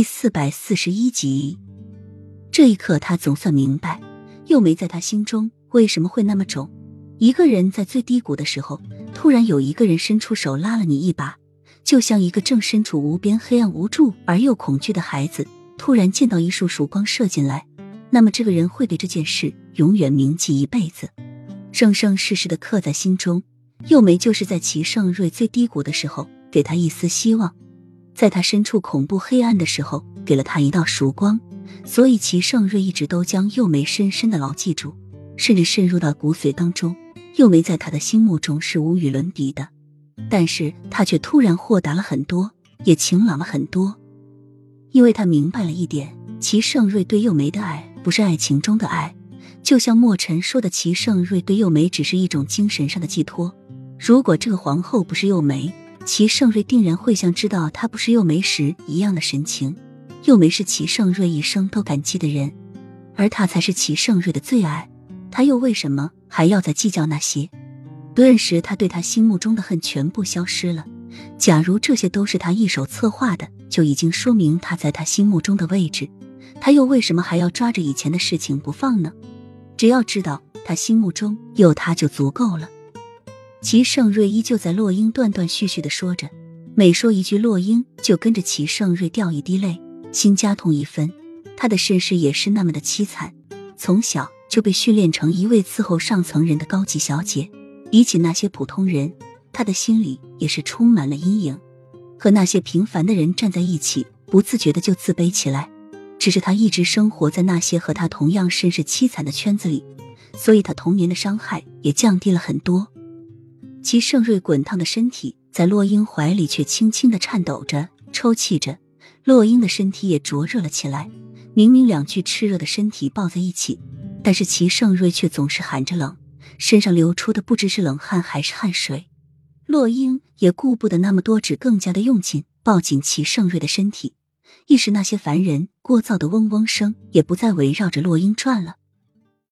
第四百四十一集，这一刻他总算明白，幼梅在他心中为什么会那么肿。一个人在最低谷的时候，突然有一个人伸出手拉了你一把，就像一个正身处无边黑暗、无助而又恐惧的孩子，突然见到一束曙光射进来，那么这个人会对这件事永远铭记一辈子，生生世世的刻在心中。幼梅就是在齐盛瑞最低谷的时候，给他一丝希望。在他身处恐怖黑暗的时候，给了他一道曙光，所以齐盛瑞一直都将幼梅深深的牢记住，甚至渗入到骨髓当中。幼梅在他的心目中是无与伦比的，但是他却突然豁达了很多，也晴朗了很多，因为他明白了一点：齐盛瑞对幼梅的爱不是爱情中的爱，就像莫尘说的，齐盛瑞对幼梅只是一种精神上的寄托。如果这个皇后不是幼梅，齐盛瑞定然会像知道他不是幼梅时一样的神情。幼梅是齐盛瑞一生都感激的人，而他才是齐盛瑞的最爱。他又为什么还要再计较那些？顿时，他对他心目中的恨全部消失了。假如这些都是他一手策划的，就已经说明他在他心目中的位置。他又为什么还要抓着以前的事情不放呢？只要知道他心目中有他就足够了。齐盛瑞依旧在洛英断断续续的说着，每说一句，洛英就跟着齐盛瑞掉一滴泪，心加痛一分。他的身世也是那么的凄惨，从小就被训练成一位伺候上层人的高级小姐，比起那些普通人，他的心里也是充满了阴影。和那些平凡的人站在一起，不自觉的就自卑起来。只是他一直生活在那些和他同样身世凄惨的圈子里，所以他童年的伤害也降低了很多。齐盛瑞滚烫的身体在洛英怀里却轻轻的颤抖着、抽泣着，洛英的身体也灼热了起来。明明两具炽热的身体抱在一起，但是齐盛瑞却总是喊着冷，身上流出的不知是冷汗还是汗水。洛英也顾不得那么多，只更加的用劲抱紧齐盛瑞的身体。一时那些凡人聒噪的嗡嗡声也不再围绕着洛英转了。